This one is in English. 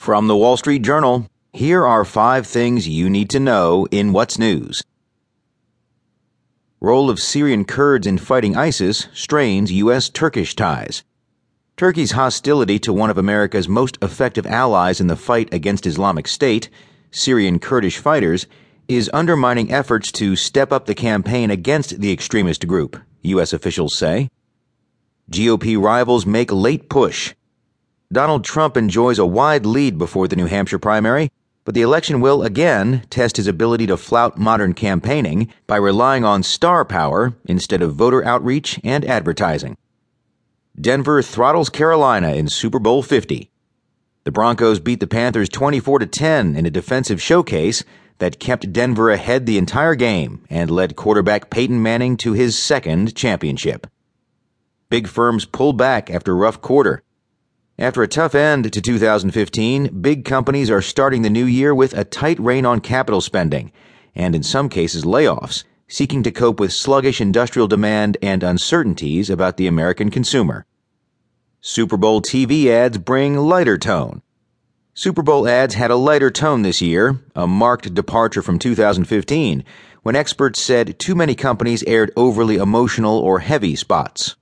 From the Wall Street Journal, here are five things you need to know in What's News. Role of Syrian Kurds in fighting ISIS strains U.S. Turkish ties. Turkey's hostility to one of America's most effective allies in the fight against Islamic State, Syrian Kurdish fighters, is undermining efforts to step up the campaign against the extremist group, U.S. officials say. GOP rivals make late push. Donald Trump enjoys a wide lead before the New Hampshire primary, but the election will again test his ability to flout modern campaigning by relying on star power instead of voter outreach and advertising. Denver throttles Carolina in Super Bowl 50. The Broncos beat the Panthers 24 to 10 in a defensive showcase that kept Denver ahead the entire game and led quarterback Peyton Manning to his second championship. Big firms pull back after rough quarter. After a tough end to 2015, big companies are starting the new year with a tight rein on capital spending, and in some cases layoffs, seeking to cope with sluggish industrial demand and uncertainties about the American consumer. Super Bowl TV ads bring lighter tone. Super Bowl ads had a lighter tone this year, a marked departure from 2015, when experts said too many companies aired overly emotional or heavy spots.